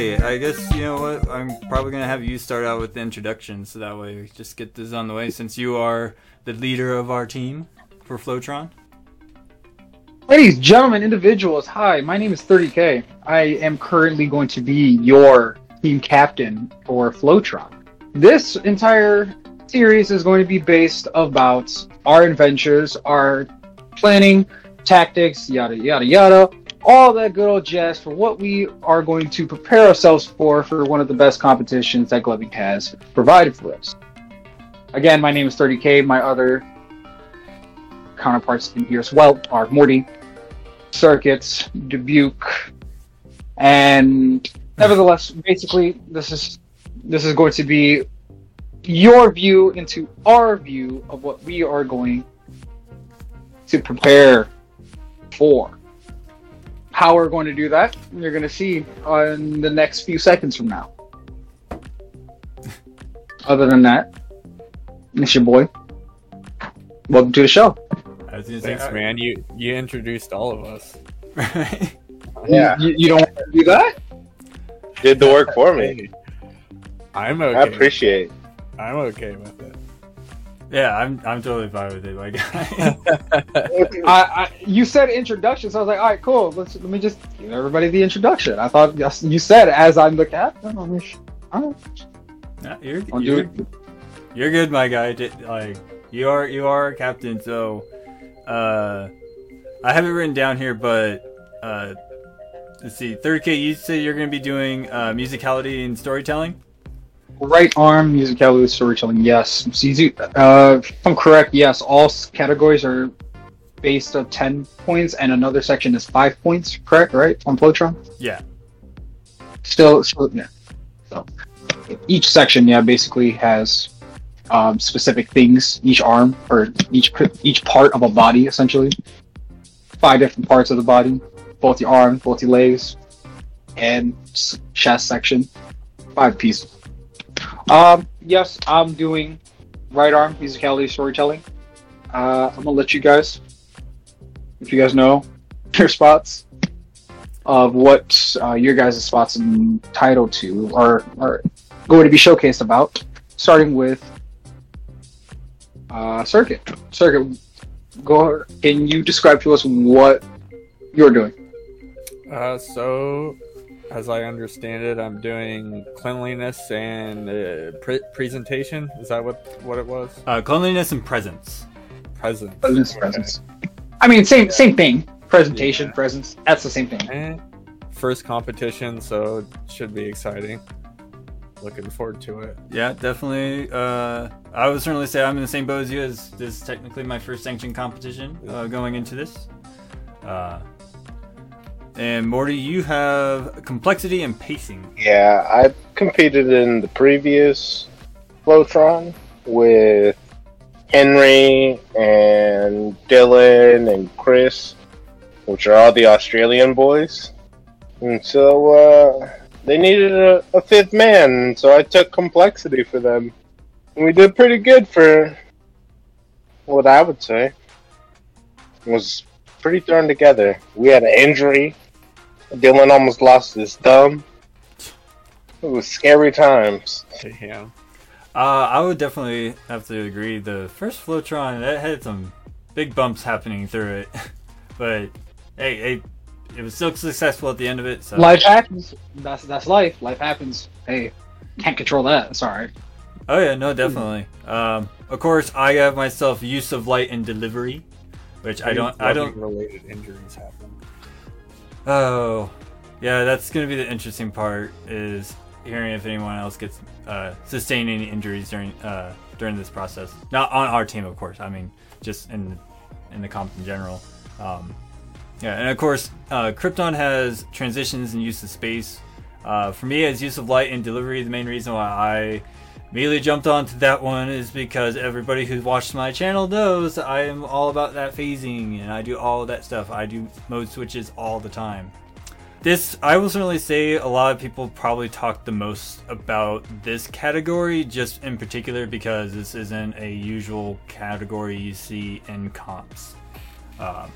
30k, I guess, you know what? I'm probably to have you start out with the introduction so that way we just get this on the way since you are the leader of our team for Flowtron. Ladies, gentlemen, individuals, hi, my name is 30k. I am currently going to be your team captain for Flowtron. This entire series is going to be based about our adventures, our planning, tactics, yada yada yada, all that good old jazz for what we are going to prepare ourselves for for one of the best competitions that Gloving has provided for us. Again, my name is 30k. My other counterparts in here as well are Morty, Circuits, Dubuque, and nevertheless, basically, this is this is going to be your view into our view of what we are going to prepare for. How we're going to do that, you're going to see on the next few seconds from now. Other than that, it's your boy. Welcome to the show. I was gonna say, Thanks, man. You you introduced all of us. Right? Yeah. You, you don't want to do that? Did the work for me. I'm okay. I okay. appreciate. I'm okay with it. Yeah, I'm, I'm totally fine with it. Like, I, I, you said introduction, so I was like, all right, cool. Let's let me just give everybody the introduction. I thought you said as I'm the captain. I'm just, all right, Yeah, you're, I'll you're, you're good, my guy. Like, you are you are a captain, so uh, I have it written down here, but uh, let's see. 30k, you say you're going to be doing uh, musicality and storytelling. Right arm musicality storytelling. Yes. Uh, if I'm correct, yes. All categories are based of ten points, and another section is five points. Correct, right? On Flowtron? Yeah. Still, still yeah. So each section, yeah, basically has um, specific things. Each arm or each each part of a body, essentially. Five different parts of the body, both the arm, both the legs, and chest section. Five pieces. Um, yes, I'm doing right arm musicality storytelling. Uh, I'm gonna let you guys, if you guys know your spots of what uh, your guys' spots entitled to are are going to be showcased about, starting with uh, Circuit. Circuit, go. Can you describe to us what you're doing? Uh, so, as I understand it, I'm doing cleanliness and uh, pre- presentation. Is that what what it was? Uh, cleanliness and presence. Present. Presence, presence. I mean, same same thing. Presentation, Yeah. presence. That's the same thing. Eh, first competition, so it should be exciting. Looking forward to it. Yeah, definitely. Uh, I would certainly say I'm in the same boat as you. As this is technically my first sanctioned competition uh, going into this. Uh, and Morty, you have complexity and pacing. Yeah, I competed in the previous Flowtron with Henry and Dylan and Chris, which are all the Australian boys. And so uh, they needed a, a fifth man, so I took complexity for them. And we did pretty good for what I would say It was pretty thrown together. We had an injury. Dylan almost lost his thumb. It was scary times. Yeah. Uh, I would definitely have to agree. The first Flowtron that had some big bumps happening through it, but hey, hey, it was still successful at the end of it. So Life happens. That's that's life. Life happens. Hey, can't control that. Sorry. Oh yeah, no, definitely. Um, of course, I have myself use of light and delivery, which I don't. I don't. Related injuries happen. Oh, yeah, that's gonna be the interesting part is hearing if anyone else gets uh, sustained any injuries during uh, during this process. Not on our team, of course. I mean, just in in the comp in general. Um, yeah, and of course, uh, Krypton has transitions and use of space. Uh, for me, as use of light and delivery, the main reason why I immediately jumped onto that one is because everybody who's watched my channel knows I am all about that phasing and I do all of that stuff. I do mode switches all the time. This, I will certainly say, a lot of people probably talk the most about this category, just in particular because this isn't a usual category you see in comps. Um,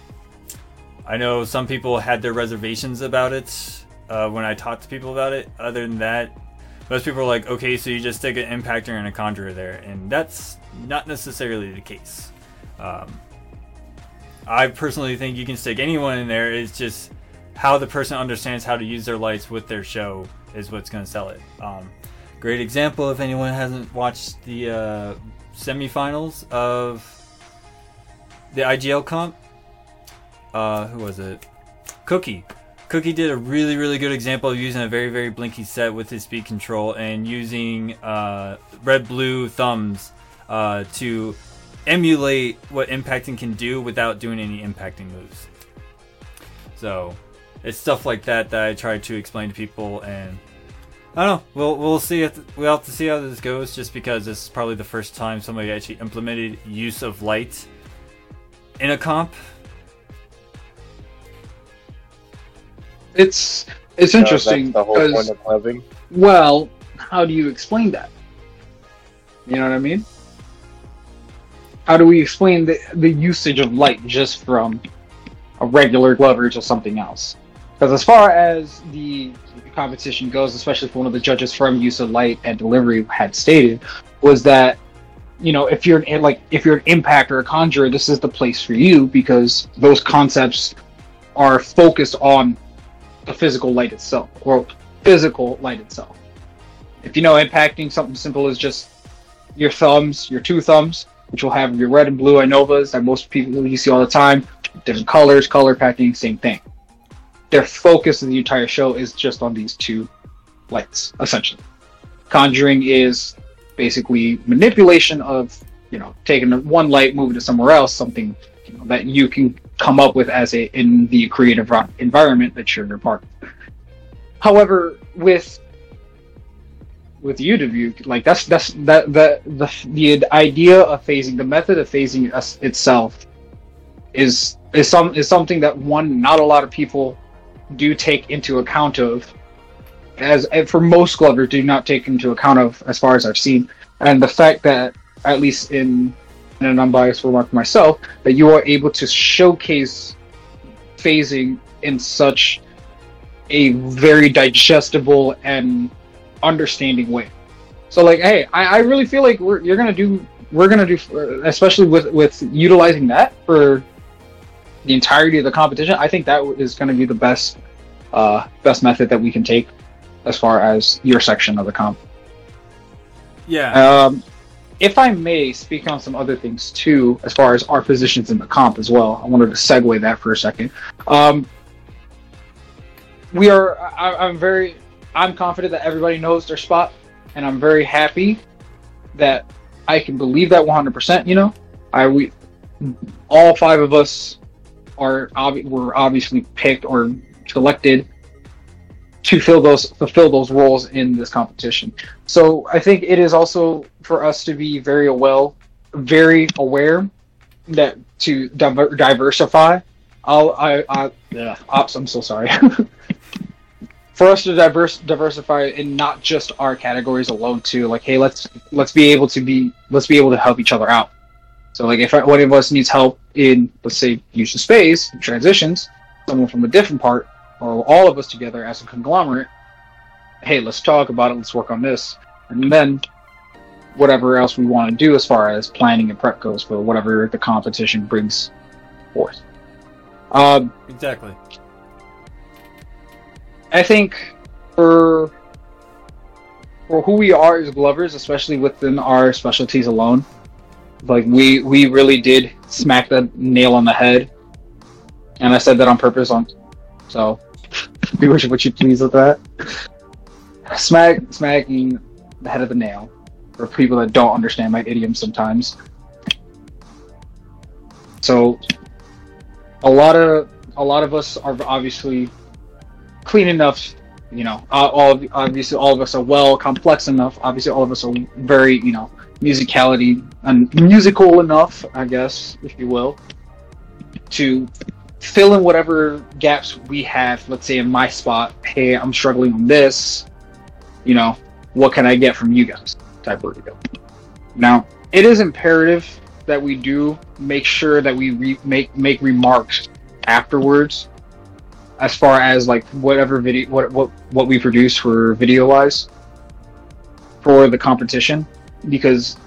I know some people had their reservations about it, uh, when I talked to people about it. Other than that, most people are like, okay, so you just stick an impactor and a conjurer there, and that's not necessarily the case. Um, I personally think you can stick anyone in there. It's just how the person understands how to use their lights with their show is what's going to sell it. Um, great example if anyone hasn't watched the uh, semifinals of the IGL comp. Uh, who was it? Cookie. Cookie did a really, really good example of using a very, very blinky set with his speed control and using uh, red blue thumbs uh, to emulate what impacting can do without doing any impacting moves. So it's stuff like that that I try to explain to people, and I don't know. We'll we'll see. If, we'll have to see how this goes, just because this is probably the first time somebody actually implemented use of light in a comp. It's it's interesting the whole point of clubbing. well, how do you explain that? You know what I mean? How do we explain the the usage of light just from a regular glover to something else? Because as far as the competition goes, especially for one of the judges from use of light and delivery had stated, was that you know if you're an, like if you're an impactor a conjurer, this is the place for you because those concepts are focused on the physical light itself or physical light itself. If you know impacting, something simple as just your thumbs, your two thumbs, which will have your red and blue Inovas that most people you see all the time, different colors, color packing, same thing. Their focus in the entire show is just on these two lights, essentially. Conjuring is basically manipulation of, you know, taking one light, moving it somewhere else, something you know, that you can come up with as a in the creative environment that you're a part. However, with with Udiview, like that's that's that the the the idea of phasing, the method of phasing us itself is is some is something that one not a lot of people do take into account of as for most glovers do not take into account of as far as I've seen and the fact that at least in in an unbiased remark myself that you are able to showcase phasing in such a very digestible and understanding way. So like, hey, I, I really feel like we're you're gonna do we're gonna do especially with with utilizing that for the entirety of the competition. I think that is going to be the best uh, best method that we can take as far as your section of the comp. Yeah. Um, if I may speak on some other things too, as far as our positions in the comp as well, I wanted to segue that for a second. Um, we are. I, I'm very. I'm confident that everybody knows their spot, and I'm very happy that I can believe that 100%. You know, I we all five of us are obvi- were obviously picked or selected to fill those fulfill those roles in this competition. So I think it is also for us to be very well, very aware that to diver- diversify. I'll, I, I, yeah, ops. I'm so sorry. for us to diverse diversify in not just our categories alone too. Like, hey, let's let's be able to be let's be able to help each other out. So like, if one of us needs help in let's say use of space transitions, someone from a different part or all of us together as a conglomerate, hey, let's talk about it, let's work on this. And then whatever else we want to do as far as planning and prep goes for whatever the competition brings forth. Um, exactly. I think for for who we are as Glovers, especially within our specialties alone, like we we really did smack the nail on the head, and I said that on purpose. On so, be wish would you please with that? Smack smacking the head of the nail for people that don't understand my idiom sometimes. So, a lot of a lot of us are obviously clean enough. You know, uh, all obviously all of us are well complex enough. Obviously, all of us are very you know musicality and musical enough, I guess, if you will, to fill in whatever gaps we have. Let's say in my spot, hey, I'm struggling on this. You know, what can I get from you guys? Type of deal. Now, it is imperative that we do make sure that we re- make make remarks afterwards as far as like whatever video what what what we produce for video wise for the competition because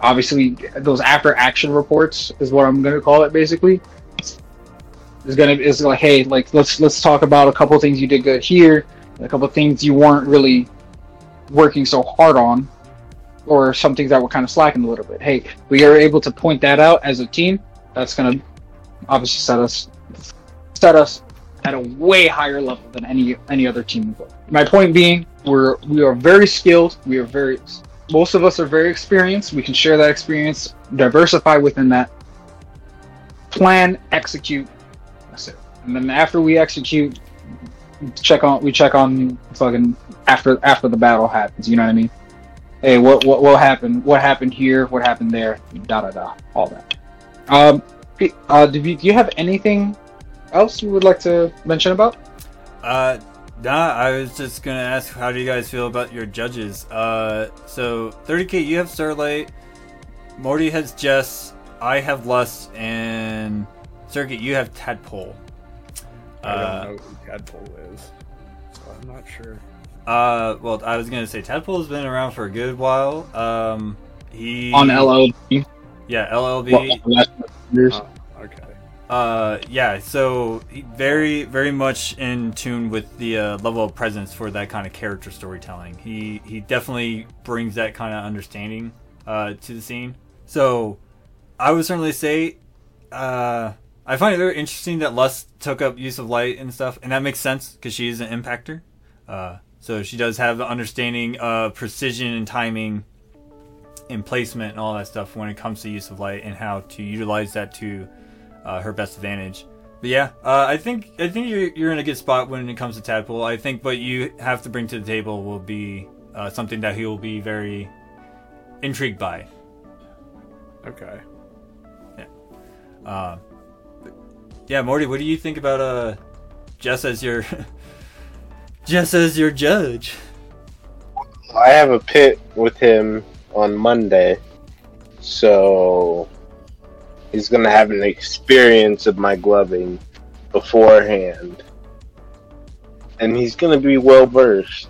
obviously those after action reports is what I'm gonna call it basically is gonna is like hey like let's let's talk about a couple things you did good here a couple things you weren't really working so hard on or some things that were kind of slacking a little bit hey we are able to point that out as a team that's gonna obviously set us set us at a way higher level than any any other team. My point being, we're we are very skilled. We are very most of us are very experienced. We can share that experience, diversify within that, plan, execute. That's it. And then after we execute, check on we check on fucking after after the battle happens. You know what I mean? Hey, what what what happened? What happened here? What happened there? Da da da. All that. Um, uh, do you, do you have anything else you would like to mention about? Uh, nah, I was just gonna ask, how do you guys feel about your judges? Uh, so 30k, you have Starlight, Morty has Jess, I have Lust, and Circuit, you have Tadpole. I Uh, don't know who Tadpole is, so I'm not sure. Uh, well, I was gonna say Tadpole has been around for a good while. Um, he On LLB? yeah, LLB. Well, last years. Oh, okay. Uh, yeah, so very, very much in tune with the uh, level of presence for that kind of character storytelling. He he definitely brings that kind of understanding uh, to the scene. So, I would certainly say, uh, I find it very interesting that Lust took up use of light and stuff, and that makes sense because she is an impactor. Uh, so she does have the understanding of precision and timing and placement and all that stuff when it comes to use of light and how to utilize that to uh, her best advantage. But yeah, uh, I think I think you're you're in a good spot when it comes to Tadpole. I think what you have to bring to the table will be uh, something that he will be very intrigued by. Okay. Uh, but yeah, Morty, what do you think about uh, Jess as your Jess as your judge? I have a pit with him on Monday, so he's gonna have an experience of my gloving beforehand, and he's gonna be well versed.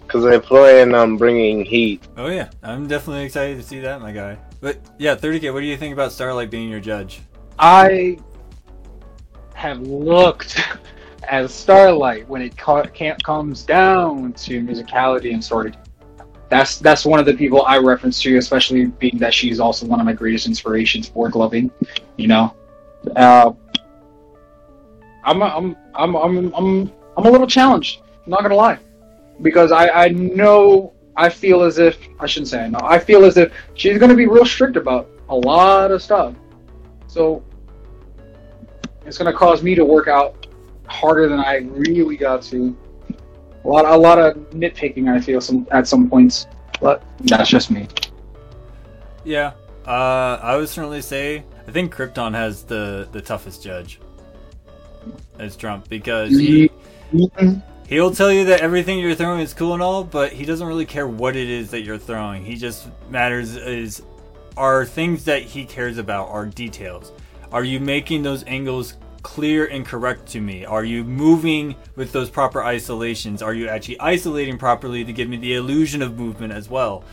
Because I plan on bringing heat. Oh yeah, I'm definitely excited to see that, my guy. But yeah, 30k. What do you think about Starlight being your judge? I have looked at Starlight when it ca- comes down to musicality and story. That's that's one of the people I reference to, especially being that she's also one of my greatest inspirations for gloving. You know, uh, I'm I'm I'm I'm I'm I'm a little challenged. I'm not gonna lie, because I I know I feel as if I shouldn't say I know. I feel as if she's gonna be real strict about a lot of stuff. So it's going to cause me to work out harder than I really got to. A lot, a lot of nitpicking. I feel some at some points, but that's just me. Yeah, uh, I would certainly say I think Krypton has the the toughest judge as Trump because he he'll tell you that everything you're throwing is cool and all, but he doesn't really care what it is that you're throwing. He just matters is are things that he cares about are details. Are you making those angles clear and correct to me? Are you moving with those proper isolations? Are you actually isolating properly to give me the illusion of movement as well?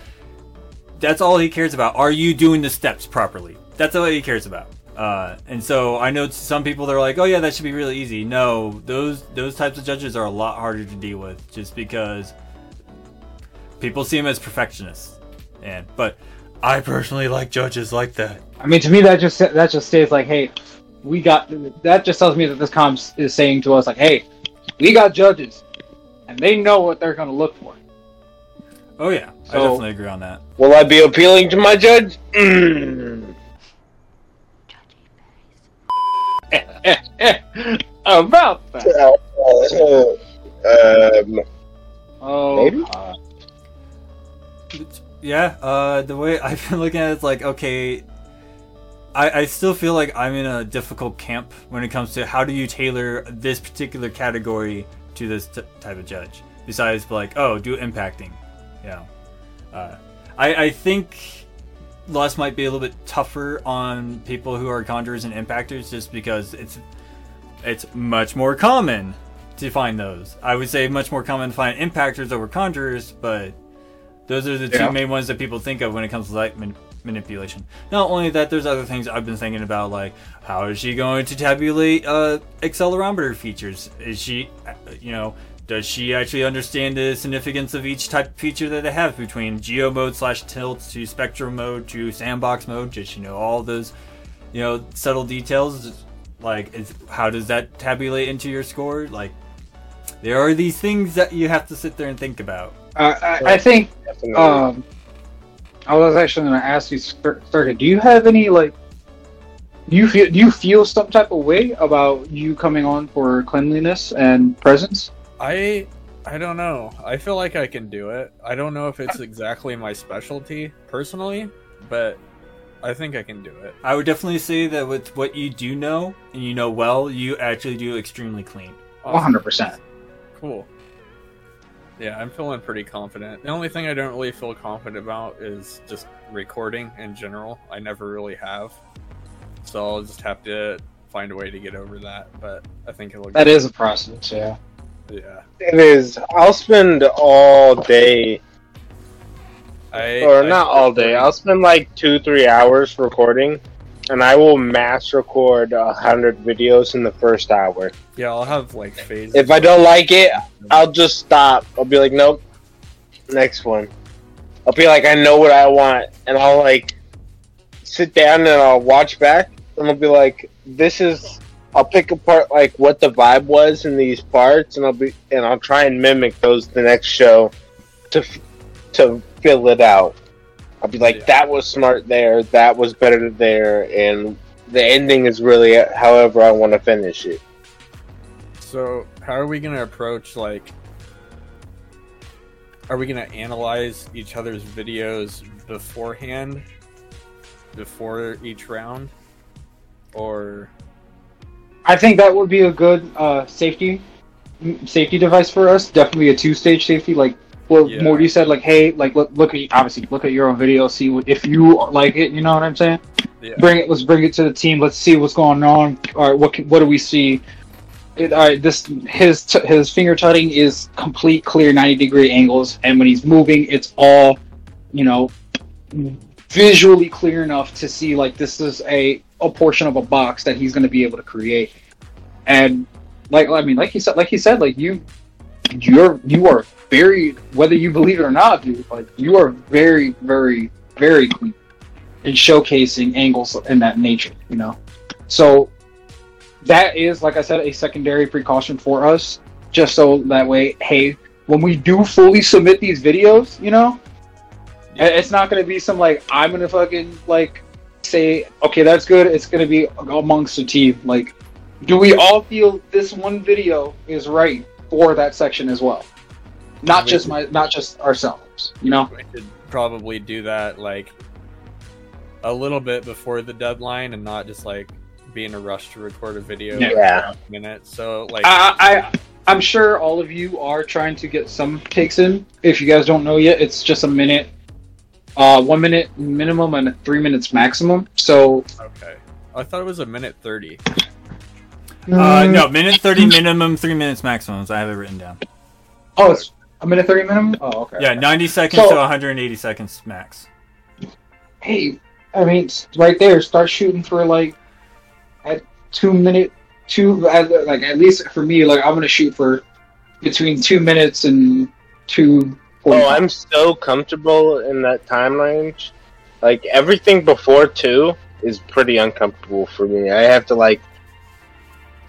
That's all he cares about. Are you doing the steps properly? That's all he cares about. Uh, and so I know some people they're like, oh yeah, that should be really easy. No, those those types of judges are a lot harder to deal with, just because people see them as perfectionists. And but I personally like judges like that. I mean, to me, that just that just states like, hey, we got. That just tells me that this comp is saying to us like, hey, we got judges, and they know what they're going to look for. Oh yeah, I definitely agree on that. Will I be appealing to my judge? Mm. About that. um, Oh, Maybe? uh, Yeah, uh, the way I've been looking at it, it's like, okay, I, I still feel like I'm in a difficult camp when it comes to how do you tailor this particular category to this t- type of judge. Besides, like, oh, do impacting. Know, uh, I, I think Lust might be a little bit tougher on people who are conjurers and impactors just because it's it's much more common to find those. I would say much more common to find impactors over conjurers, but those are the two Yeah. main ones that people think of when it comes to light man- manipulation. Not only that, there's other things I've been thinking about, like how is she going to tabulate uh, accelerometer features? Is she, uh, you know, does she actually understand the significance of each type of feature that they have between geo mode slash tilt to spectrum mode to sandbox mode? Does she know all those, you know, subtle details? Like, is, how does that tabulate into your score? Like, there are these things that you have to sit there and think about. Uh, I, I think um, I was actually going to ask you, Sir- Circuit, do you have any like? Do you feel do you feel some type of way about you coming on for cleanliness and presence? I I don't know. I feel like I can do it. I don't know if it's exactly my specialty personally, but I think I can do it. I would definitely say that with what you do know and you know well, you actually do extremely clean. One hundred percent. Cool. Yeah, I'm feeling pretty confident. The only thing I don't really feel confident about is just recording in general. I never really have. So I'll just have to find a way to get over that. But I think it'll That is a process. Yeah. Yeah. it is. I'll spend all day, I or I- not all day. I'll spend like two, three hours recording, and I will mass record a hundred videos in the first hour. Yeah, I'll have like phases. If I don't like it, I'll just stop. I'll be like, nope, next one. I'll be like, I know what I want, and I'll like sit down and I'll watch back, and I'll be like, this is. I'll pick apart like what the vibe was in these parts, and I'll be and I'll try and mimic those the next show to f- to fill it out. I'll be like, Yeah. that was smart there, that was better there, and the ending is really however I want to finish it. So, how are we gonna approach like? Are we gonna analyze each other's videos beforehand, before each round, or I think that would be a good uh, safety safety device for us. Definitely a two stage safety, like what Yeah. Morty said. Like, hey, like look, look at obviously look at your own video, see what, if you like it. You know what I'm saying? yeah, Bring it. Let's bring it to the team. Let's see what's going on. All right, what can, what do we see? It, all right, this his t- his finger tutting is complete clear 90 degree angles, and when he's moving, it's all you know visually clear enough to see like this is a a portion of a box that he's going to be able to create and like i mean like he said like he said like you you're you are very whether you believe it or not dude like you are very very very clean in showcasing angles in that nature you know so that is like i said a secondary precaution for us just so that way hey when we do fully submit these videos you know It's not going to be some like I'm going to fucking like say okay that's good. It's going to be amongst the team. Like, do we all feel this one video is right for that section as well? Not We- just my, not just ourselves. You know? we should probably do that like a little bit before the deadline, and not just like be in a rush to record a video Yeah. minute. So like, I, I I'm sure all of you are trying to get some takes in. If you guys don't know yet, it's just a minute, uh, one minute minimum and three minutes maximum. So okay, I thought it was a minute thirty. Uh, no, minute 30 minimum, 3 minutes maximums. I have it written down. Oh, it's a minute thirty minimum. Oh, okay. Yeah, 90 seconds So- to 180 seconds max. hey, I mean, right there. Start shooting for like at two minute, two at, like at least for me, like I'm gonna shoot for between two minutes and two. Oh, I'm so comfortable in that time range. Like everything before two is pretty uncomfortable for me. I have to like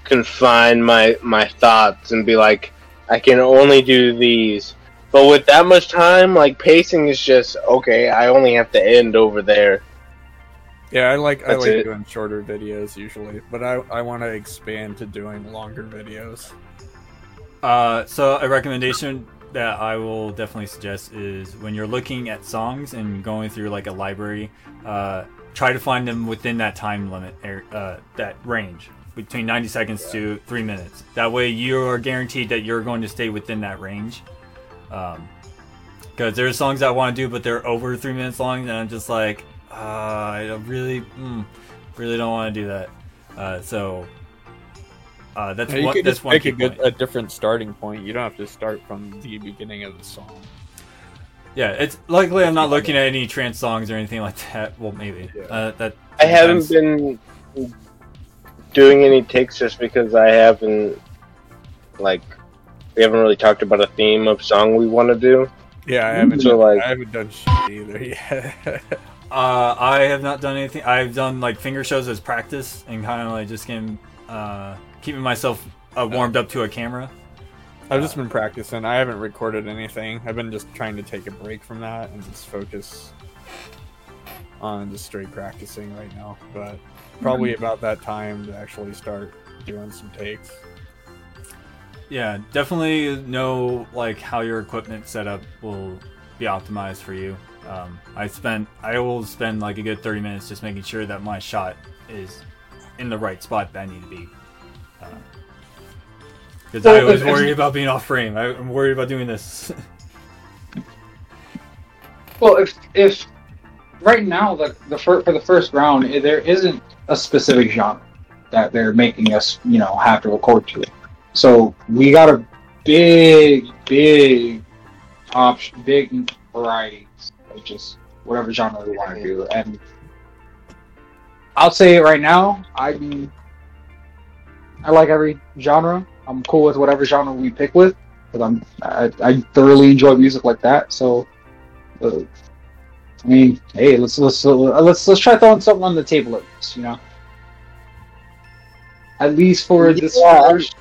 confine my my thoughts and be like, I can only do these. But with that much time, like pacing is just okay. I only have to end over there. Yeah, I like I like it. doing shorter videos usually, but I I want to expand to doing longer videos. Uh, so a recommendation that I will definitely suggest is when you're looking at songs and going through like a library, uh, try to find them within that time limit, er, uh, that range between 90 seconds to three minutes. That way, you are guaranteed that you're going to stay within that range. Because there's songs I want to do, but they're over three minutes long, and I'm just like, uh, I really, mm, really don't want to do that. Uh, so uh, that's you one. could That's just one make a, good, a different starting point. You don't have to start from the beginning of the song. Yeah, it's luckily I'm not looking at any trance songs or anything like that. Well, maybe Yeah. uh, that. I haven't been doing any takes just because I haven't like we haven't really talked about a theme of song we want to do. Yeah, I haven't. So, like- I haven't done shit either yet. Uh, I have not done anything. I've done like finger shows as practice and kind of like just getting, uh, keeping myself uh, warmed up to a camera. I've just been practicing. I haven't recorded anything. I've been just trying to take a break from that and just focus on just straight practicing right now. But probably about that time to actually start doing some takes. Yeah, definitely know like how your equipment setup will be optimized for you. Um, I spent, I will spend like a good 30 minutes just making sure that my shot is in the right spot that I need to be. Because I Well, was if- worried about being off frame. I, I'm worried about doing this. Well, if if right now the the fir- for the first round eh, there isn't a specific genre that they're making us you know have to record to, so we got a big big option, big variety of just whatever genre we want to do, and I'll say it right now. I I like every genre. I'm cool with whatever genre we pick with because I'm I, I thoroughly enjoy music like that. So. Uh, I mean, hey, let's let's uh, let's let's try throwing something on the table at least, you know. At least for this first,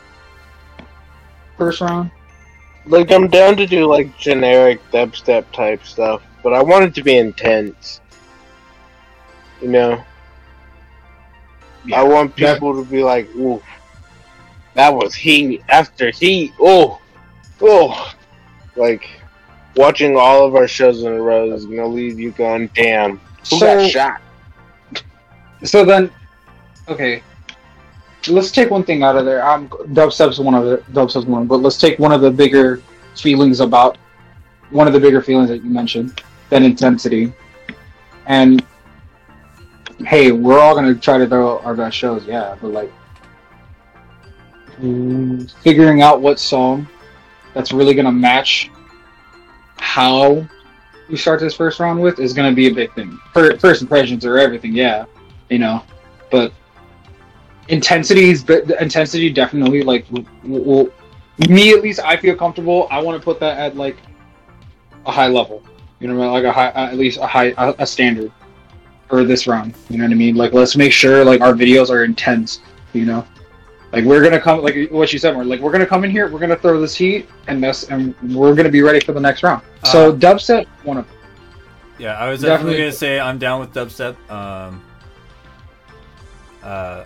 first round. Like I'm down to do like generic dubstep type stuff, but I want it to be intense. You know, I want Yeah. people to be like, "Ooh, that was heat after heat." Oh, oh, like watching all of our shows in a row is gonna leave you going, "Damn, who So- got shot?" So then, okay, let's take one thing out of there. Um, dubstep's one of the dubstep's one, but let's take one of the bigger feelings about one of the bigger feelings that you mentioned, that intensity. And hey, we're all gonna try to throw our best shows, yeah, but like figuring out what song that's really gonna match how we start this first round with is gonna be a big thing. First impressions are everything, yeah you know but intensity is but intensity definitely like w- w- me at least i feel comfortable. I want to put that at like a high level you know like a high at least a high a, a standard for this round you know what i mean? Like let's make sure like our videos are intense you know like we're gonna come like what you said we're like we're gonna come in here we're gonna throw this heat and this and we're gonna be ready for the next round so Uh, dubstep one of Yeah, I was definitely, Definitely- gonna say I'm down with dubstep. Um, uh,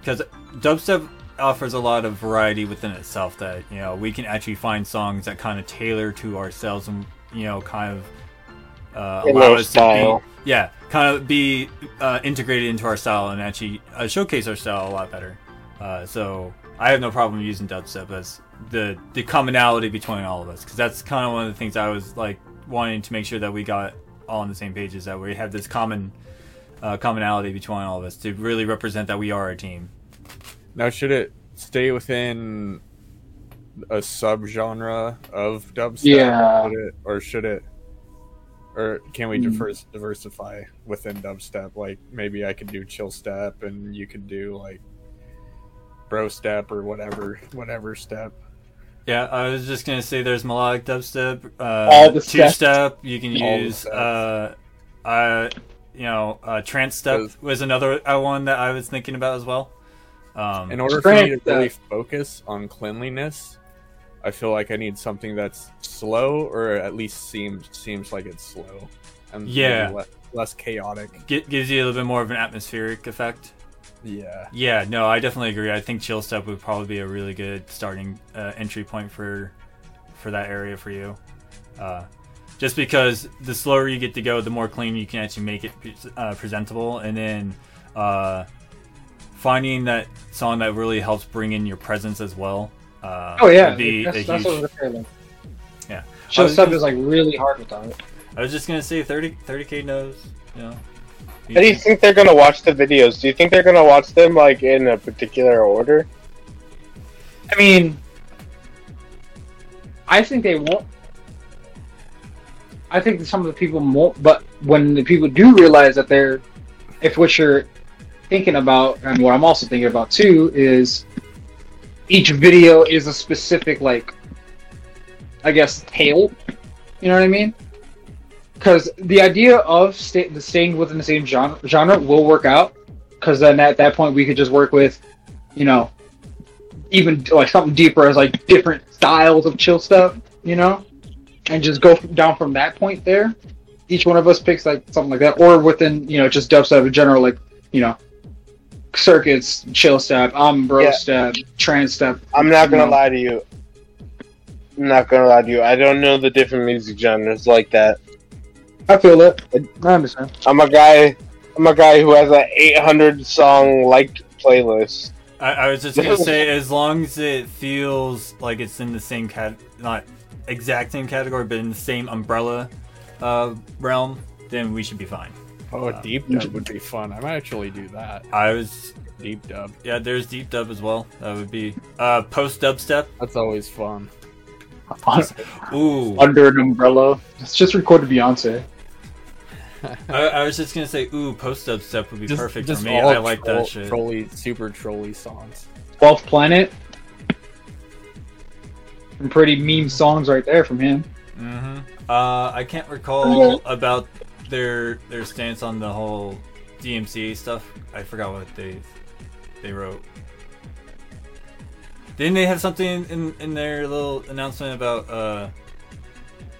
because dubstep offers a lot of variety within itself. That you know we can actually find songs that kind of tailor to ourselves and you know kind of uh, allow us style. to be yeah kind of be uh, integrated into our style and actually uh, showcase our style a lot better. Uh, so I have no problem using dubstep as the the commonality between all of us because that's kind of one of the things I was like wanting to make sure that we got all on the same page is that we have this common uh, commonality between all of us to really represent that we are a team. Now, should it stay within a subgenre of dubstep? Yeah. Should it- or should it? Or can we divers- diversify within dubstep? Like maybe I could do chill step, and you could do like bro step or whatever, whatever step. Yeah, I was just gonna say there's melodic dubstep, uh, All the two steps. step. You can All use, uh, uh, you know, uh, trance step Those- was another uh, one that I was thinking about as well. Um, In order for me to Strength, really focus on cleanliness, I feel like I need something that's slow, or at least seems seems like it's slow, and Yeah. le- less chaotic. gi- gives you a little bit more of an atmospheric effect. Yeah. Yeah, no, I definitely agree. I think chill step would probably be a really good starting uh, entry point for for that area for you. Uh, just because the slower you get to go, the more clean you can actually make it uh, presentable, and then uh, finding that song that really helps bring in your presence as well. Uh, Oh yeah, would be that's, a that's huge- what I was saying. Yeah. Show I was stuff is like really hard without it. I was just gonna say 30 k knows. You know. How do you think they're gonna watch the videos? Do you think they're gonna watch them like in a particular order? I mean, I think they won't. I think some of the people won't, but when the people do realize that they're, if what you're thinking about, and what I'm also thinking about too, is each video is a specific, like, I guess, tale. You know what I mean? Because the idea of stay, the staying within the same genre, genre will work out. Because then at that point we could just work with, you know, even like something deeper as like different styles of chill stuff, you know, and just go down from that point there. Each one of us picks like something like that, or within you know just dubstep in general, like you know, circuits, chill step, umbro Yeah. step, trance step. I'm not gonna No. lie to you. I'm not gonna lie to you. I don't know the different music genres like that. I feel it. I understand. I'm a guy. I'm a guy who has an 800 song liked playlist. I, I was just gonna say, as long as it feels like it's in the same cat, not exact same category, but in the same umbrella uh, realm, then we should be fine. Oh, Uh, deep dub would be fun. I might actually do that. I was, Deep dub. yeah. There's deep dub as well. That would be uh, post dubstep. That's always fun. Ooh, Under an umbrella. Let's just record Beyonce. I, I was just gonna say, ooh, post dubstep would be Just, perfect just for me. all I like troll, that shit. Trolly, super trolly songs. Twelfth Planet. Some pretty meme songs right there from him. hmm Uh, I can't recall about their their stance on the whole DMCA stuff. I forgot what they they wrote. Didn't they have something in in their little announcement about uh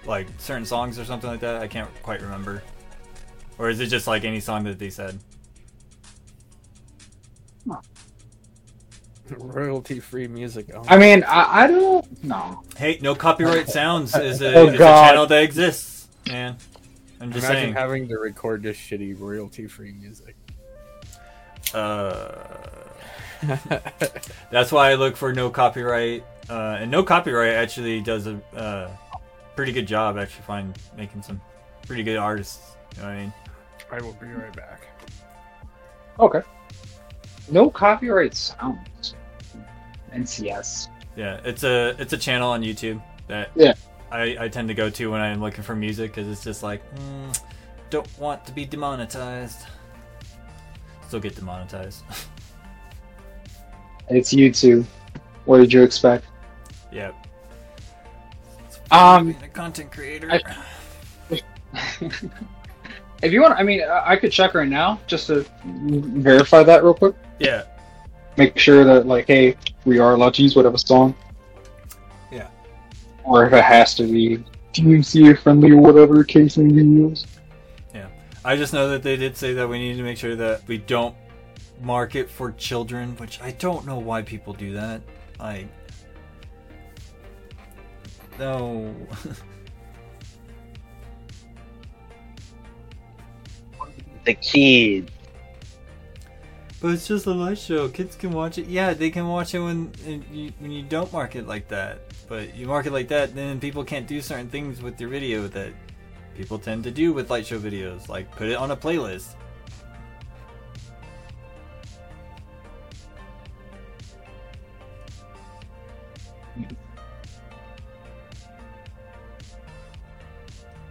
like certain songs or something like that? I can't quite remember. Or is it just like any song that they said? Royalty free music. Oh, I mean, I, I don't know. Hey, no copyright sounds is a, Oh, is a channel that exists, man. I'm just Imagine saying. having to record this shitty royalty free music. Uh, that's why I look for no copyright. Uh, and no copyright actually does a uh, pretty good job. Actually, find making some pretty good artists. You know what I mean? I will be right back. Okay. No copyright sounds. NCS. Yeah, it's a it's a channel on YouTube that Yeah. I, I tend to go to when I'm looking for music because it's just like mm, don't want to be demonetized. Still get demonetized. It's YouTube. What did you expect? yep. Um, being a content creator. I- If you want, I mean, I could check right now just to verify that real quick. yeah. Make sure that, like, hey, we are allowed to use whatever song. Yeah. Or if it has to be DMCA friendly or whatever case may be Yeah. I just know that they did say that we need to make sure that we don't market for children, which I don't know why people do that. I no. The kid. but it's just a light show. Kids can watch it. Yeah, they can watch it when you, when you don't market like that. But you market like that, then people can't do certain things with your video that people tend to do with light show videos, like put it on a playlist.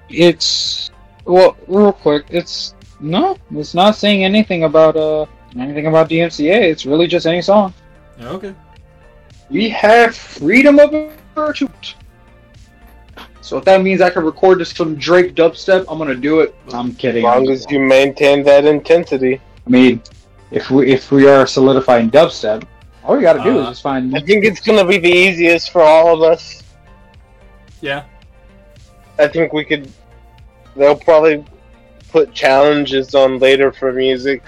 It's well, real quick. It's no, it's not saying anything about uh anything about DMCA. It's really just any song. Okay. We have freedom of virtute. So if that means I can record just some Drake dubstep, I'm gonna do it. I'm kidding. As long as you maintain that intensity. I mean, if we if we are solidifying dubstep, all we gotta do is Uh, just find. I think it's gonna be the easiest for all of us. Yeah. I think we could. They'll probably put challenges on later for music,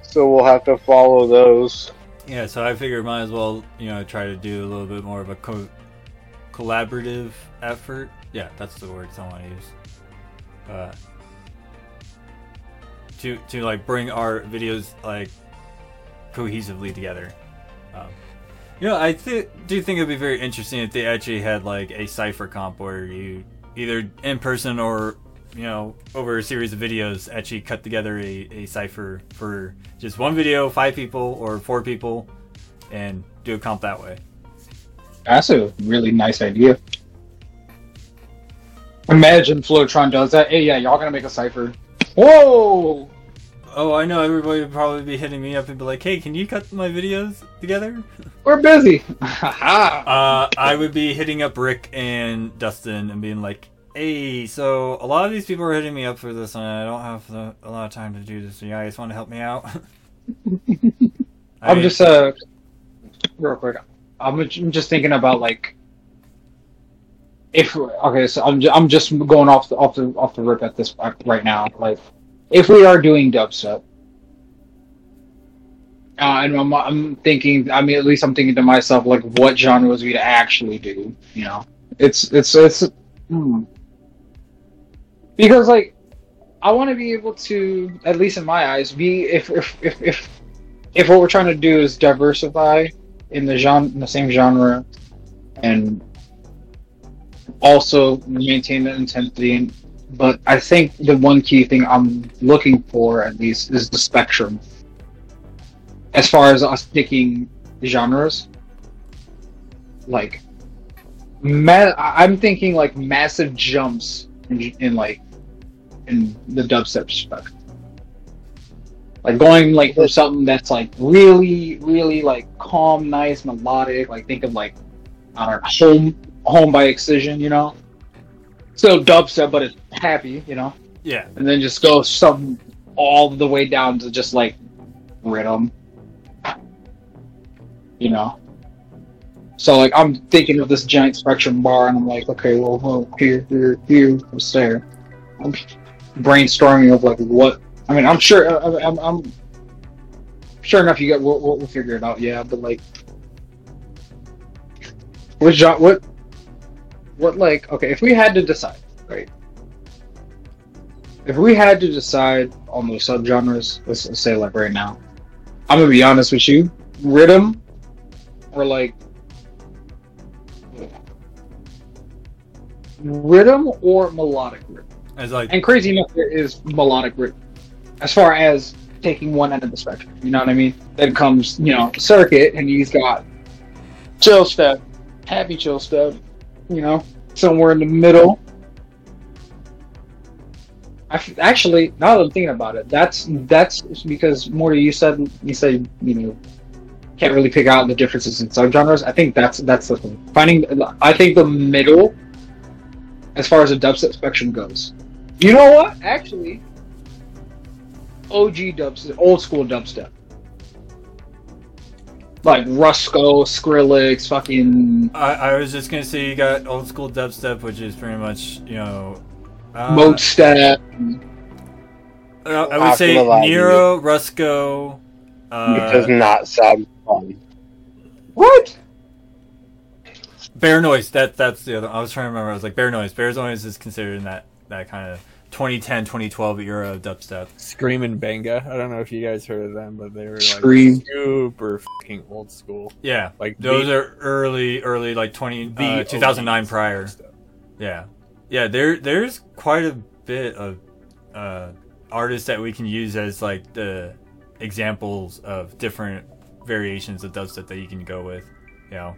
so we'll have to follow those. Yeah, so I figured might as well, you know, try to do a little bit more of a co- collaborative effort. Yeah, that's the word I want to use. Uh, to to like bring our videos like cohesively together. Um, you know, I th- do think it'd be very interesting if they actually had like a cipher comp where you either in person or you know over a series of videos actually cut together a, a cipher for just one video, five people or four people, and do a comp that way. That's a really nice idea. Imagine Flowtron does that. Hey, yeah, y'all gonna make a cipher. Whoa! Oh, I know everybody would probably be hitting me up and be like, "Hey, can you cut my videos together?" We're busy. Uh, I would be hitting up Rick and Dustin and being like, "Hey, so a lot of these people are hitting me up for this, and I don't have the, a lot of time to do this. So you guys want to help me out?" I'm mean, just uh, real quick. I'm just thinking about like, if okay, so I'm ju- I'm just going off the off the off the rip at this uh, right now. Like, if we are doing dubstep, uh, and I'm I'm thinking, I mean, at least I'm thinking to myself, like, what genres we to actually do. You know, it's it's it's hmm. Because like. I want to be able to, at least in my eyes, be if if if if if what we're trying to do is diversify in the genre, in the same genre, and also maintain the intensity. But I think the one key thing I'm looking for, at least, is the spectrum. As far as us picking genres, like, ma- I'm thinking like massive jumps in, in like in the dubstep stuff. Like going like for something that's like really, really like calm, nice, melodic. Like think of like I don't know, home home by Excision, you know. Still dubstep, but it's happy, you know. yeah, And then just go some all the way down to just like rhythm, you know. So like I'm thinking of this giant spectrum bar, and I'm like, okay, well, well here, here, here, what's there? I'm brainstorming of like what. I mean, I'm sure. I, I'm, I'm sure enough. You got. We'll, we'll we'll figure it out. Yeah, but like, what? What? What like? Okay, if we had to decide, right? If we had to decide on those subgenres, let's, let's say like right now, I'm gonna be honest with you, rhythm, or like rhythm or melodic rhythm. it's like And crazy enough, there is melodic rhythm. As far as taking one end of the spectrum, you know what I mean? Then comes, you know, circuit, and he's got chill step, happy chill step, you know, somewhere in the middle. I f- actually, now that I'm thinking about it, that's that's because Morty, you said you said you know can't really pick out the differences in subgenres. I think that's that's the thing. Finding, I think the middle, as far as the dubstep spectrum goes. You know what? Actually, OG dubstep, old school dubstep, like Rusko, Skrillex, fucking I, I was just gonna say you got old school dubstep, which is pretty much you know. Uh, Modestep. I I would say gonna lie to you. Nero, Rusko. it does Uh, not sound fun. What? Bare Noize. That that's the other. I was trying to remember. I was like Bare Noize. Bare Noize is considered in that that kind of 2010, 2012 era of dubstep. Skream and Benga. I don't know if you guys heard of them, but they were like Skream. super fucking old school. Yeah, Like those the- are early, early like 20, the uh, 2009 OGs prior. stuff. Yeah, yeah. There, there's quite a bit of uh, artists that we can use as like the examples of different variations of dubstep that you can go with. You know,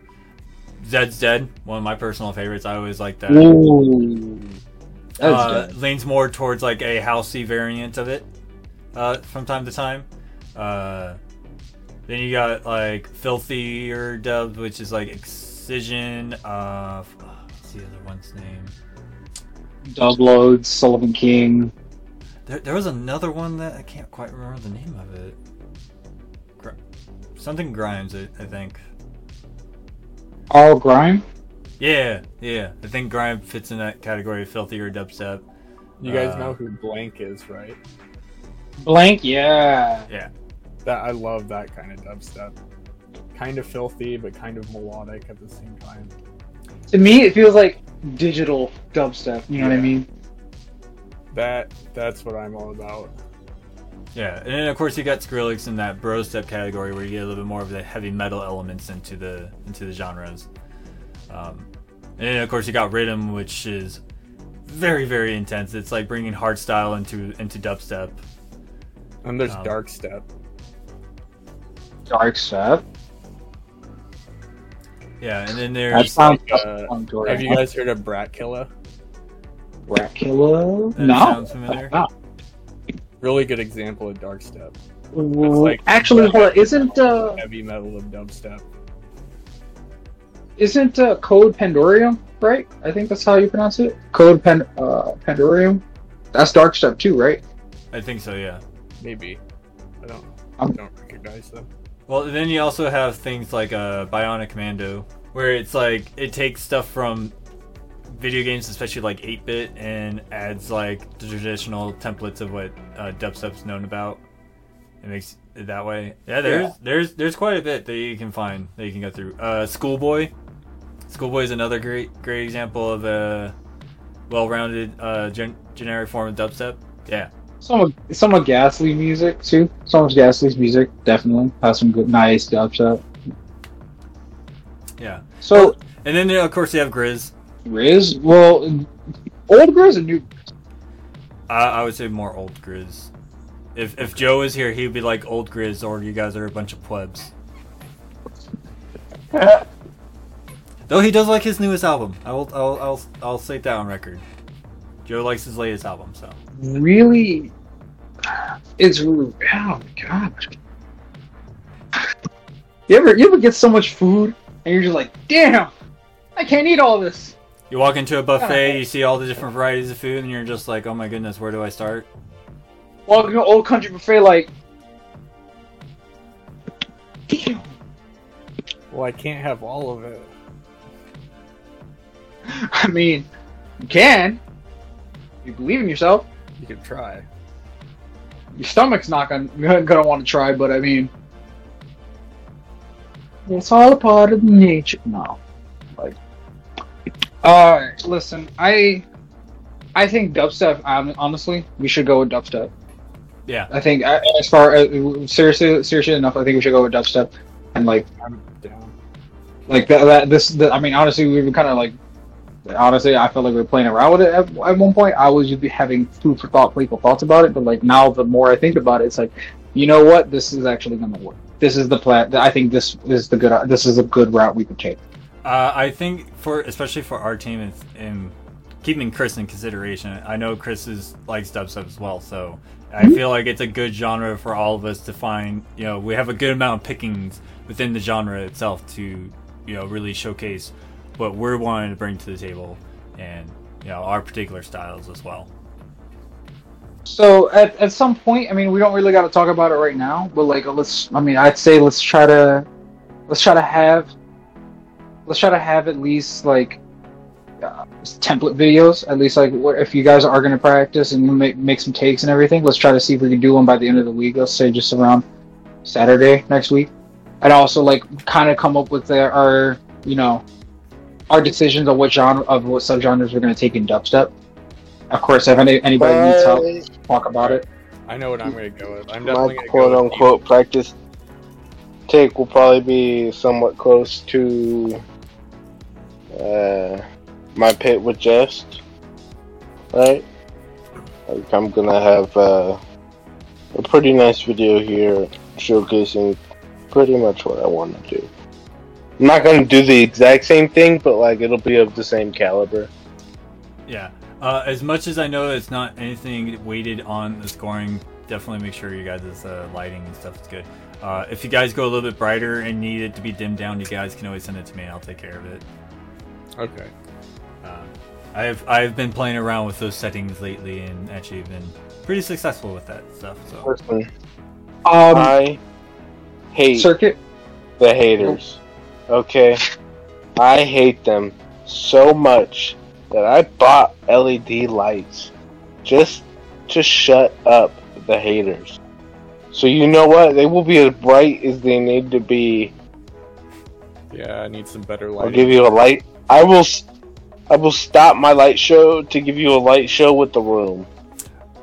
Zeds Dead, one of my personal favorites. I always like that. Ooh. Uh, leans more towards like a housey variant of it uh, from time to time. Uh, then you got like filthier dubs, which is like Excision. Uh, what's the other one's name? Dubloadz, Sullivan King. There, there was another one that I can't quite remember the name of it. Gr- something Grimes, I, I think. All Grime. Yeah, yeah. I think Grime fits in that category of filthier dubstep. You guys Uh, know who Blanke is, right? Blanke, yeah. Yeah, That I love that kind of dubstep. Kind of filthy, but kind of melodic at the same time. To me, it feels like digital dubstep. You know what I mean? That that's what I'm all about. Yeah. And then of course you got Skrillex in that bro step category where you get a little bit more of the heavy metal elements into the into the genres. Um, and then of course you got rhythm, which is very very intense. It's like bringing hardstyle into into dubstep. And there's Um, Dark Step. Dark Step. Yeah, and then That there's sounds uh, Have you guys heard of Brat Killer? Dracula? That No. sounds familiar. No. Really good example of dark step. Like- Actually, hold on, isn't uh, Heavy metal of dubstep. isn't uh, Code Pandorium right? I think that's how you pronounce it. Code Pan uh, Pandorium. That's dark stuff too, right? I think so, yeah. Maybe. I don't. I Um, don't recognize them. Well, then you also have things like uh, Bionic Commando, where it's like it takes stuff from video games, especially like 8-bit, and adds like the traditional templates of what uh, dubstep's known about. It makes it that way. Yeah, there's Yeah. there's there's quite a bit that you can find that you can go through. Uh, Schoolboy, Schoolboy is another great great example of a well-rounded uh, gen- generic form of dubstep. Yeah, Some of some of Ghastly music too. Some of Ghastly's music definitely has some good, nice dubstep. yeah. So And then of course you have GRiZ. Riz, well, old GRiZ and new. I, I would say more old GRiZ. If if Joe is here, he'd be like old GRiZ, or you guys are a bunch of plebs. Though he does like his newest album, I will I'll I'll, I'll state that on record. Joe likes his latest album, so really it's oh my god you ever you ever get so much food and you're just like damn i can't eat all this you walk into a buffet, you see all the different varieties of food, and you're just like, oh my goodness, where do I start? walking to an old country buffet like damn Well, I can't have all of it. i mean you can you believe in yourself You can try. your stomach's not gonna, gonna want to try but i mean it's all a part of nature no like uh listen i i think dubstep hon- honestly we should go with dubstep. Yeah, i think as far as seriously seriously enough i think we should go with dubstep. And like I'm down. like that, that this the, i mean honestly we were kind of like honestly i felt like we were playing around with it at, at one point. I was just having food for thought playful thoughts about it but like now the more i think about it it's like you know what? This is actually gonna work. This is the plan i think this is the good this is a good route we could take uh, I think for especially for our team and, and keeping Chris in consideration, I know Chris is likes dubstep as well, so I feel like it's a good genre for all of us to find. You know, we have a good amount of pickings within the genre itself to you know really showcase what we're wanting to bring to the table and you know our particular styles as well. so at, at some point i mean we don't really got to talk about it right now but like let's i mean i'd say let's try to let's try to have let's try to have at least like uh, template videos at least like what if you guys are going to practice and make, make some takes and everything let's try to see if we can do one by the end of the week let's say just around saturday next week. And also like kind of come up with the, our you know our decisions of what genre of what subgenres we're going to take in dubstep. Of course if any, anybody needs help talk about it. I know what I'm gonna go with. I'm my definitely gonna quote go with unquote practice take will probably be somewhat close to uh, my pit with jest. Right? Like I'm gonna have uh, a pretty nice video here showcasing pretty much what I want to do. I'm not gonna do the exact same thing, but like it'll be of the same caliber. Yeah. Uh, as much as I know it's not anything weighted on the scoring, definitely make sure you guys' uh, lighting and stuff is good. Uh, if you guys go a little bit brighter and need it to be dimmed down, you guys can always send it to me and I'll take care of it. Okay. Uh, I've I've been playing around with those settings lately and actually been pretty successful with that stuff. So Listen, um I hate circuit the haters. Okay? I hate them so much that I bought LED lights just to shut up the haters. So you know what? They will be as bright as they need to be. Yeah, I need some better light. I'll give you a light. I will. I will stop my light show to give you a light show with the room.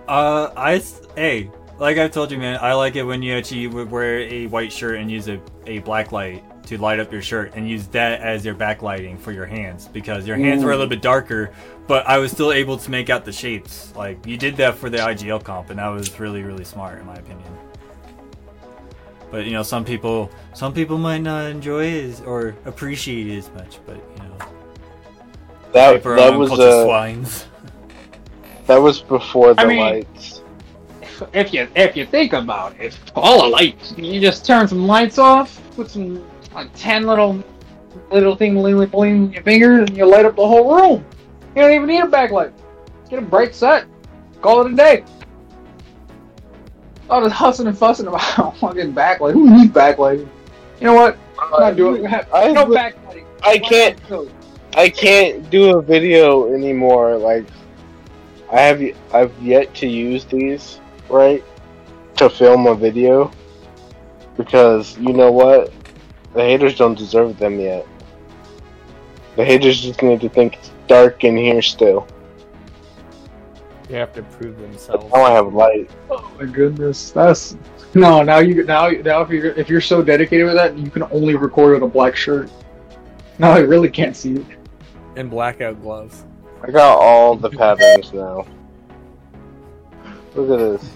Uh, I hey, like I've told you, man, I like it when you actually wear a white shirt and use a, a black light to light up your shirt and use that as your backlighting for your hands because your hands were a little bit darker, but I was still able to make out the shapes. Like you did that for the IGL comp, and that was really really smart in my opinion. But you know, some people some people might not enjoy it as, or appreciate it as much. But That paper that on was culture uh, swines. that was before the I mean- lights. if you if you think about it, all the lights, you just turn some lights off, put some like ten little little thing bling bling your fingers, and you light up the whole room. You don't even need a backlight. Get a bright set. Call it a day. All this hussing and fussing about fucking backlight. Who needs backlight? You know what? I'm not doing it. I- No backlighting. I can't I can't do a video anymore. Like I have y- I've yet to use these right to film a video because you know what the haters don't deserve them yet. The haters just need to think it's dark in here still. They have to prove themselves. Now I have light. Oh my goodness, that's no. Now you now now if you're if you're so dedicated with that, you can only record with a black shirt. Now I really can't see it. And blackout gloves. I got all the patterns now. Look at this.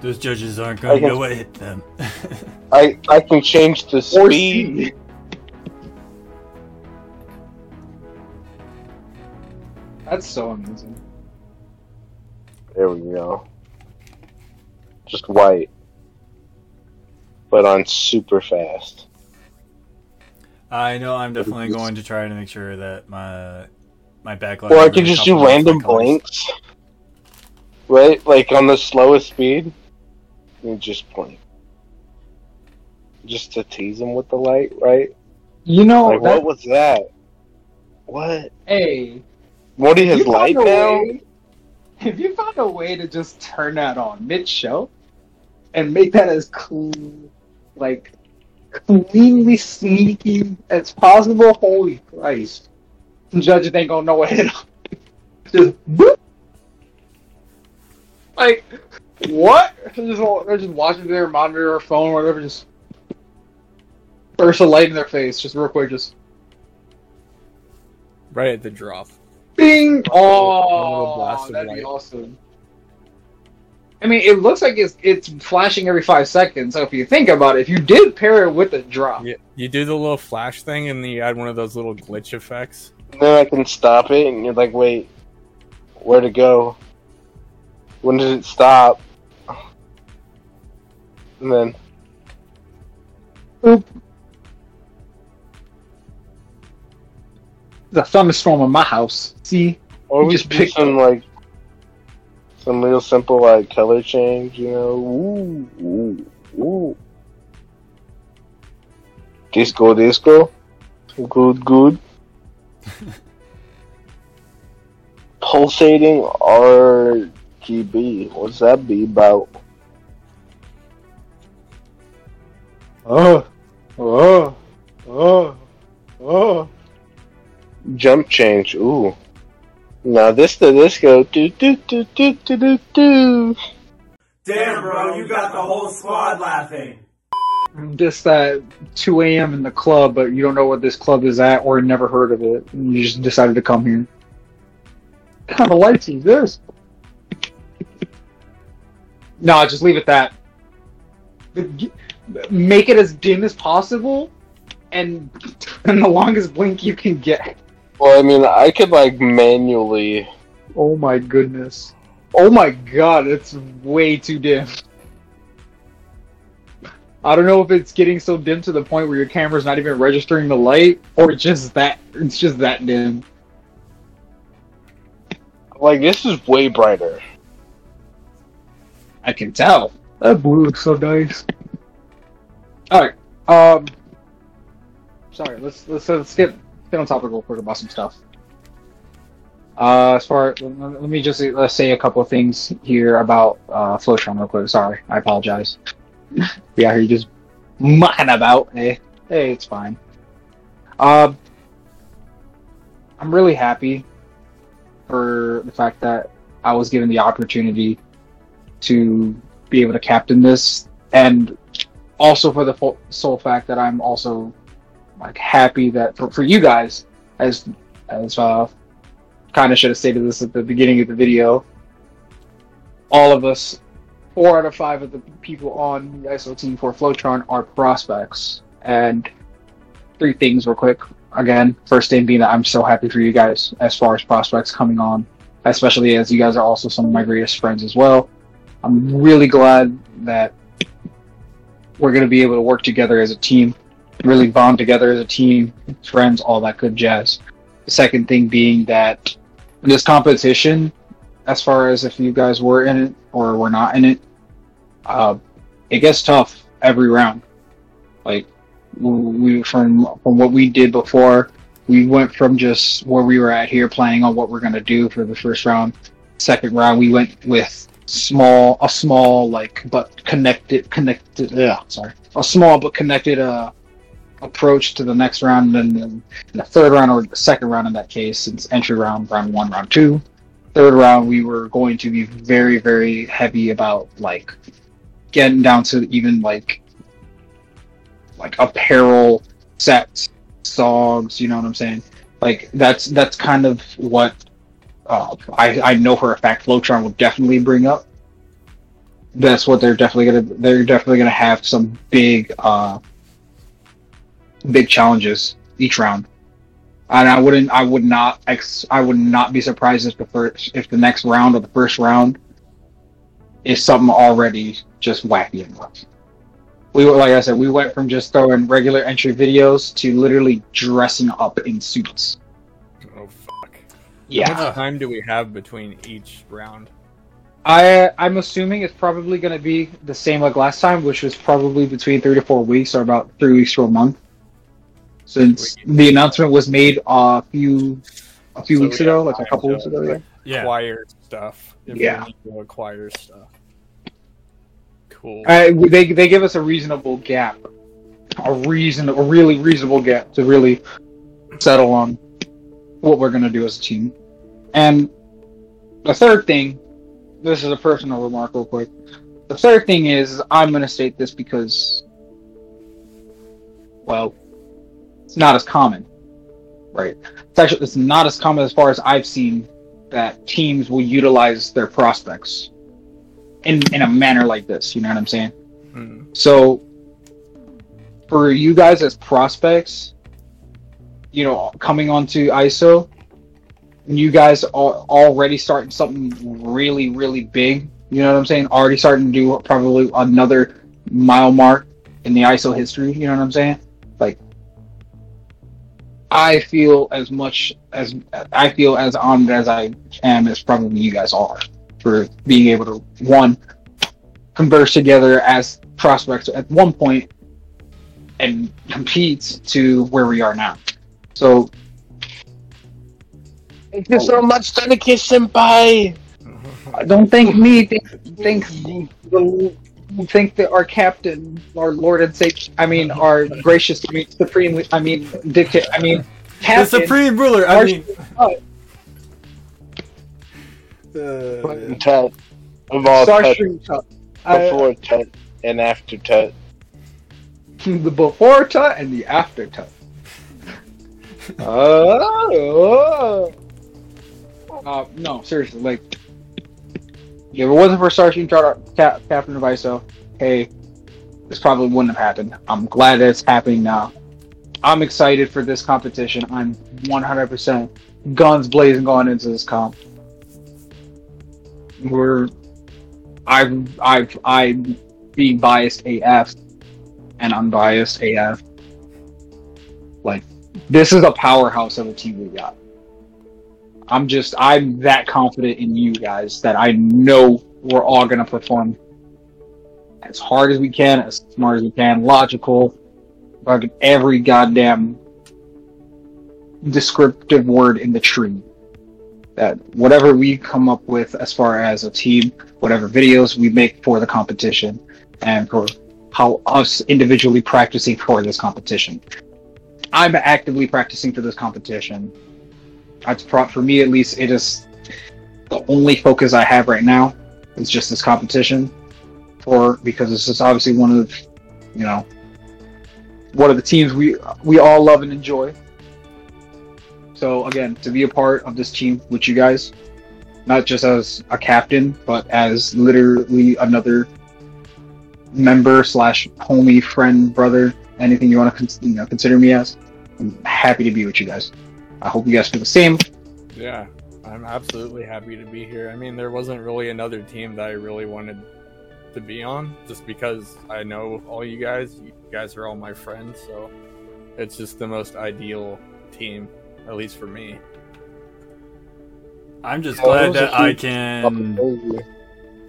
Those judges aren't going to know what hit them. I I can change the speed. That's so amazing. There we go. Just white. But on super fast. I know I'm definitely going to try to make sure that my my backlight. Or I really could just do random blinks. Right? Like on the slowest speed. You just blink. Just to tease him with the light, right? You know, like, that, what was that? What? hey, what is his has light now? way- If you found a way to just turn that on mid-show and make that as cool, like cleanly sneaky as possible, holy Christ! Judges ain't gonna know what hit 'em. Just boop. Like what? They're just, they're just watching their monitor or phone or whatever, just burst a light in their face, just real quick, just Right at the drop. Bing! Oh, that'd be awesome. I mean, it looks like it's it's flashing every five seconds. So if you think about it, if you did pair it with a drop, You, you do the little flash thing and then you add one of those little glitch effects. And then I can stop it and you're like, wait, where to go? When did it stop? And then oop. the thunderstorm in my house. See, Or we just just pick pick some like some real simple like color change, you know. Ooh, ooh, ooh. Disco, disco. Good, good. Pulsating RGB. What's that be about? oh, oh, oh, oh. Jump change. Ooh. Now this the disco. Do do do do do do do. Damn, bro, you got the whole squad laughing. Just at 2 a.m. in the club, but you don't know what this club is at or never heard of it. And you just decided to come here. What kind of lights is this? No, just leave it that. Make it as dim as possible, and and the longest blink you can get. Well, I mean, I could like manually. Oh my goodness. Oh my god, it's way too dim. I don't know if it's getting so dim to the point where your camera's not even registering the light, or just that it's just that dim. Like this is way brighter. I can tell. That blue looks so nice. Alright, um sorry, let's let's let's get get on top topic real quick about some stuff. Uh, as far let me just uh, say a couple of things here about uh, Flowtron real quick. Sorry, I apologize. yeah, here just mucking about. Hey, hey, it's fine. Um, I'm really happy for the fact that I was given the opportunity to be able to captain this, and also for the fo- sole fact that I'm also like happy that for, for you guys as as uh kind of should have stated this at the beginning of the video. All of us four out of five of the people on the ISO team for Flowtron are prospects. And three things real quick. Again, first thing being that I'm so happy for you guys as far as prospects coming on, especially as you guys are also some of my greatest friends as well. I'm really glad that we're going to be able to work together as a team, really bond together as a team, friends, all that good jazz. The second thing being that this competition, as far as if you guys were in it or were not in it, uh, it gets tough every round. Like we from from what we did before, we went from just where we were at here, planning on what we're gonna do for the first round. Second round, we went with small, a small like but connected, connected. Yeah, sorry, a small but connected uh approach to the next round, and then the third round or the second round in that case, since entry round, round one, round two. Third round, we were going to be very, very heavy about like getting down to even like like apparel sets songs you know what i'm saying like that's that's kind of what uh, I, I know for a fact Flowtron will definitely bring up that's what they're definitely gonna they're definitely gonna have some big uh big challenges each round and i wouldn't i would not ex i would not be surprised if the first if the next round or the first round is something already just wacky enough we were like I said, we went from just throwing regular entry videos to literally dressing up in suits. Oh fuck! Yeah. How much time do we have between each round? I I'm assuming it's probably going to be the same like last time, which was probably between three to four weeks, or about three weeks to a month. Since the announcement was made a few a few So weeks we ago, like a couple to, weeks ago. Yeah. Yeah. Acquire stuff. If Yeah. We need to acquire stuff. Cool. Uh, they they give us a reasonable gap, a reason a really reasonable gap to really settle on what we're gonna do as a team. And the third thing, this is a personal remark, real quick. The third thing is I'm gonna state this because, well, it's not as common, right? It's actually it's not as common as far as I've seen that teams will utilize their prospects in in a manner like this. You know what I'm saying? Hmm. So, for you guys as prospects, you know, coming onto ISO, you guys are already starting something really, really big. You know what I'm saying? Already starting to do probably another mile mark in the ISO history. You know what I'm saying? Like, I feel as much as I feel as honored as I am as probably you guys are for being able to one converse together as prospects at one point and compete to where we are now. So Thank you so much, Tonika Senpai. don't thank me. Think, think the think that our captain, our Lord and Savior, I mean, our gracious, I mean, supreme, I mean, dictator, I mean, The supreme ruler. I mean, uh, Tut. Of all tut, Tut. Before tut and after tut. the before tut and the after tut. Oh, uh, no, seriously, like, if it wasn't for Tut, Cap- Captain of ISO, hey, this probably wouldn't have happened. I'm glad that it's happening now. I'm excited for this competition. I'm 100% guns blazing going into this comp. We're, I've, I've, I'm being biased AF and unbiased AF. Like, this is a powerhouse of a team we got. I'm just, I'm that confident in you guys that I know we're all gonna perform as hard as we can, as smart as we can, logical, every goddamn descriptive word in the tree. That whatever we come up with as far as a team, whatever videos we make for the competition, and for how us individually practicing for this competition. I'm actively practicing for this competition. That's pro- for me at least. It is the only focus I have right now. Is just this competition, for because this is obviously one of, you know, one of the teams we we all love and enjoy. So again, to be a part of this team with you guys, not just as a captain, but as literally another member slash homie, friend, brother, anything you want to you know, consider me as. I'm happy to be with you guys. I hope you guys do the same. Yeah, I'm absolutely happy to be here. I mean, there wasn't really another team that I really wanted to be on, just because I know all you guys. You guys are all my friends, so it's just the most ideal team, at least for me. I'm just glad that I can.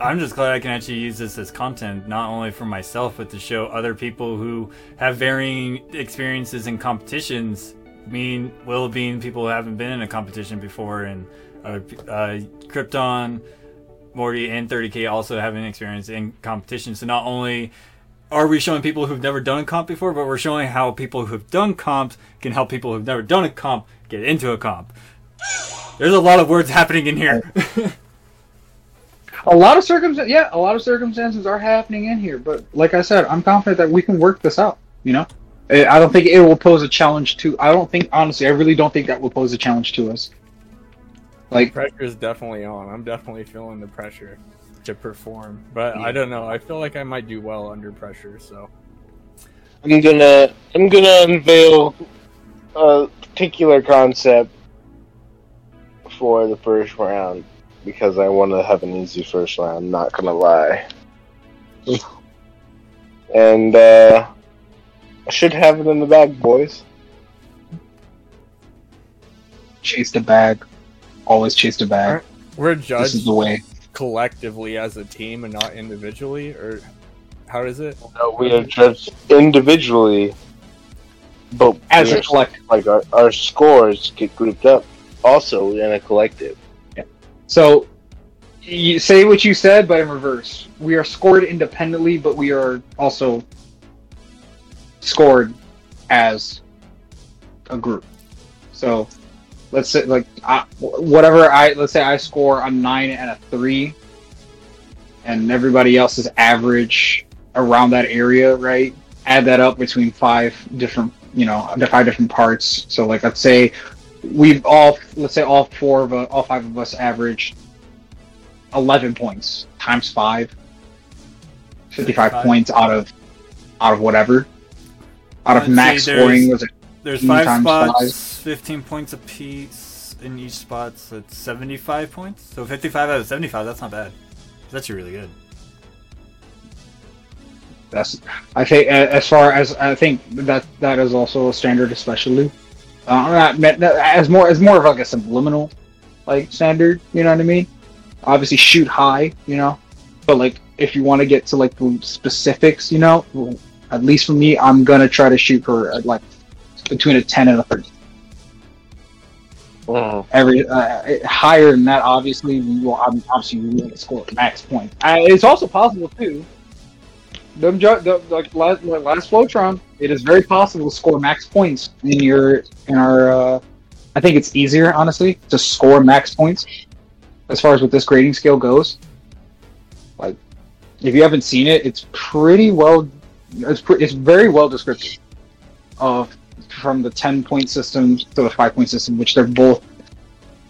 I'm just glad I can actually use this as content, not only for myself, but to show other people who have varying experiences in competitions. Me and Will being people who haven't been in a competition before, and uh, uh, Krypton, Morty, and 30k also having experience in competition. So not only are we showing people who've never done a comp before, but we're showing how people who've done comps can help people who've never done a comp get into a comp. There's a lot of words happening in here. A lot of circumstances, yeah, a lot of circumstances are happening in here. But like I said, I'm confident that we can work this out. You know, I I don't think it will pose a challenge to. I don't think honestly, I really don't think that will pose a challenge to us. Like, Pressure is definitely on. I'm definitely feeling the pressure to perform, but I don't know. I feel like I might do well under pressure. So I'm gonna I'm gonna unveil a particular concept for the first round because I want to have an easy first round. Not gonna lie, and uh, I should have it in the bag, boys. chase the bag, always chase the bag. we're judged This is the way. collectively as a team and not individually, or how is it? No, we are judged individually, but As a collective. like our, our scores get grouped up also in a collective. So, you say what you said, but in reverse. We are scored independently, but we are also scored as a group. So, let's say like I, whatever I let's say I score a nine and a three, and everybody else's average around that area, right? Add that up between five different, you know, the five different parts. So, like, let's say we've all let's say all four of us, all five of us average 11 points times five 55 points out of out of whatever out of Let's max see, there's- scoring was it There's five spots, 15 points apiece in each spot, so it's 75 points. So 55 out of 75, that's not bad. That's actually really good. that's i think as far as i think that that is also a standard especially uh, not as more as more of like a subliminal like standard you know what i mean obviously shoot high you know but like if you want to get to like the specifics you know at least for me i'm gonna try to shoot for uh, like between a 10 and a 30 Mhm. every uh, higher than that. Obviously, we will ob- obviously we will score max points. Uh, it's also possible too. Them ju- the, like last, like last Flowtron, it is very possible to score max points in your in our. Uh, I think it's easier, honestly, to score max points as far as what this grading scale goes. Like, if you haven't seen it, it's pretty well. It's pre- it's very well descriptive of from the ten point system to the five point system, which they're both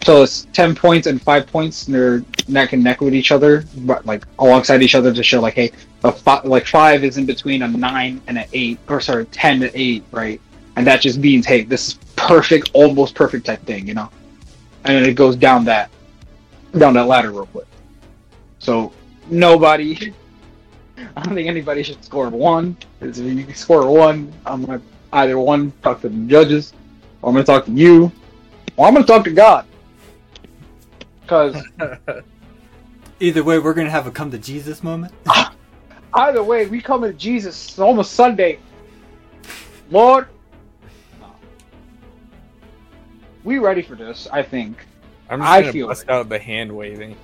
so it's ten points and five points. And they're neck and neck with each other, but like alongside each other to show like, hey, a like five is in between a nine and an eight, or sorry, ten and eight, right? And that just means, hey, this is perfect, almost perfect type thing, you know. And then it goes down that down that ladder real quick. So nobody, I don't think anybody should score one. If you score one, I'm gonna either one talk to the judges, or I'm gonna talk to you, or I'm gonna talk to God. Because Either way, we're going to have a come to Jesus moment. either way, we come to Jesus. It's almost Sunday. Lord, we ready for this? I think. I'm just I gonna feel bust it. out the hand waving.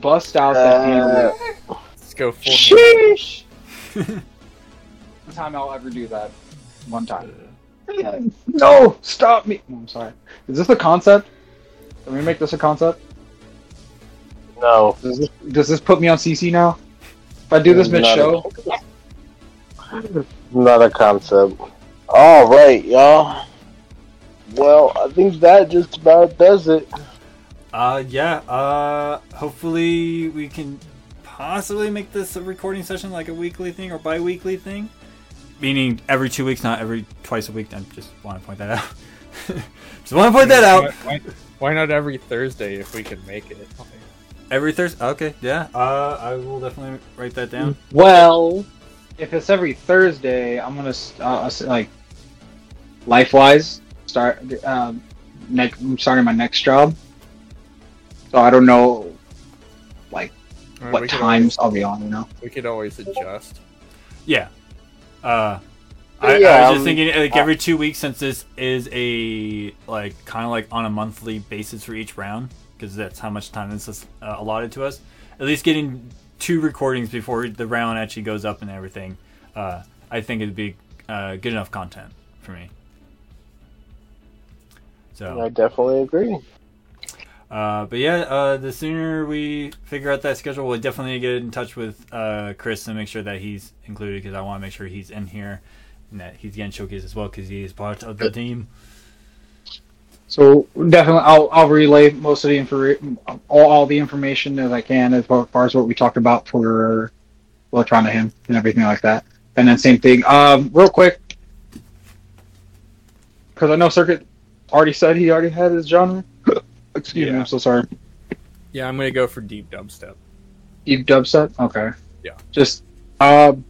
Bust out the Uh, hand. Let's go full. hand. Sheesh. One time I'll ever do that. One time. No, stop me. No, I'm sorry. Is this a concept? Can we make this a concept? No, Does this, does this put me on CC now? If I do this mid Not show, not a concept. All right, y'all. Well, I think that just about does it. Uh, yeah. Uh, hopefully we can possibly make this a recording session like a weekly thing or bi-weekly thing, meaning every two weeks, not every twice a week. I just want to point that out. just want to point that out. Why, why not every Thursday if we can make it? Every Thursday. Okay, yeah. Uh, I will definitely write that down. Well, if it's every Thursday, I'm gonna uh, like life-wise start. Um, next, I'm starting my next job, so I don't know like mean, what we could times I'll be on. You know. We could always adjust. Yeah. Uh, I, I Yeah, was just um, thinking like every two weeks since this is a like kind of like on a monthly basis for each round because that's how much time this is uh, allotted to us. At least getting two recordings before the round actually goes up and everything. Uh, I think it'd be uh, good enough content for me. So. I definitely agree. Uh, but yeah, uh, the sooner we figure out that schedule, we'll definitely get in touch with uh, Chris and make sure that he's included because I want to make sure he's in here and that he's getting showcased as well because he is part of the team. So definitely, I'll I'll relay most of the information, all, all the information as I can as far as what we talked about for Flowtron to him and everything like that. And then same thing. Um, real quick, because I know Circuit already said he already had his genre. Excuse me, I'm so sorry. Yeah, I'm gonna go for deep dubstep. Deep dubstep. Okay. Yeah. Just um,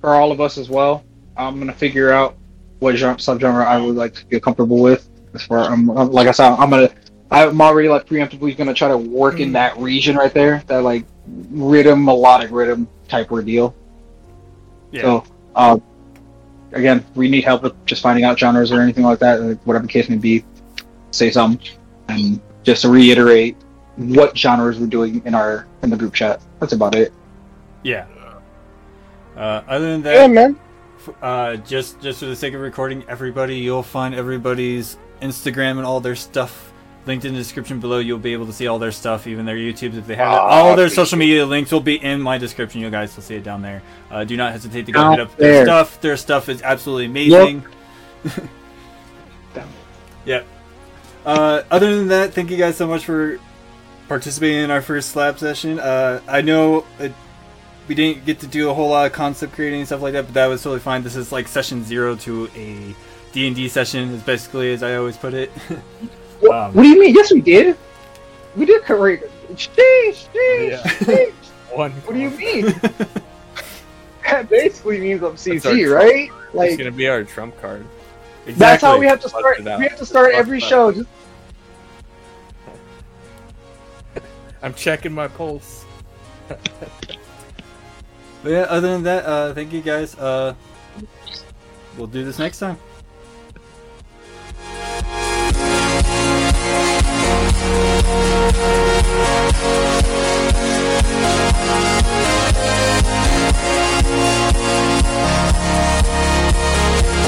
for all of us as well. I'm gonna figure out what genre, subgenre I would like to feel comfortable with. As far, I'm, I'm- like I said, I'm gonna. I'm already like preemptively gonna try to work in that region right there, that like rhythm, melodic rhythm type ordeal. Yeah. So, uh, again, we need help with just finding out genres or anything like that, like, whatever the case may be. Say something, and just reiterate what genres we're doing in our in the group chat. That's about it. Yeah. Uh, other than that, Yeah, man. uh, just just for the sake of recording, everybody, you'll find everybody's Instagram and all their stuff linked in the description below. You'll be able to see all their stuff, even their YouTubes if they have it. Ah, All their social media links will be in my description. You guys will see it down there. Uh, do not hesitate to go Out hit up their there. stuff. Their stuff is absolutely amazing. yep. Uh, other than that, thank you guys so much for participating in our first slab session. Uh, I know it, we didn't get to do a whole lot of concept creating and stuff like that, but that was totally fine. This is like session zero to a D and D session, is basically as I always put it. What, Um, what do you mean? Yes, we did. We did create. Sheesh, sheesh, Yeah. sheesh. One. What do you mean? that basically means I'm That's our CG, trump right? It's gonna be our trump card. Exactly. That's how we have to start. We have to start every show. Just... I'm checking my pulse. But yeah, other than that, uh, thank you guys. Uh, we'll do this next time.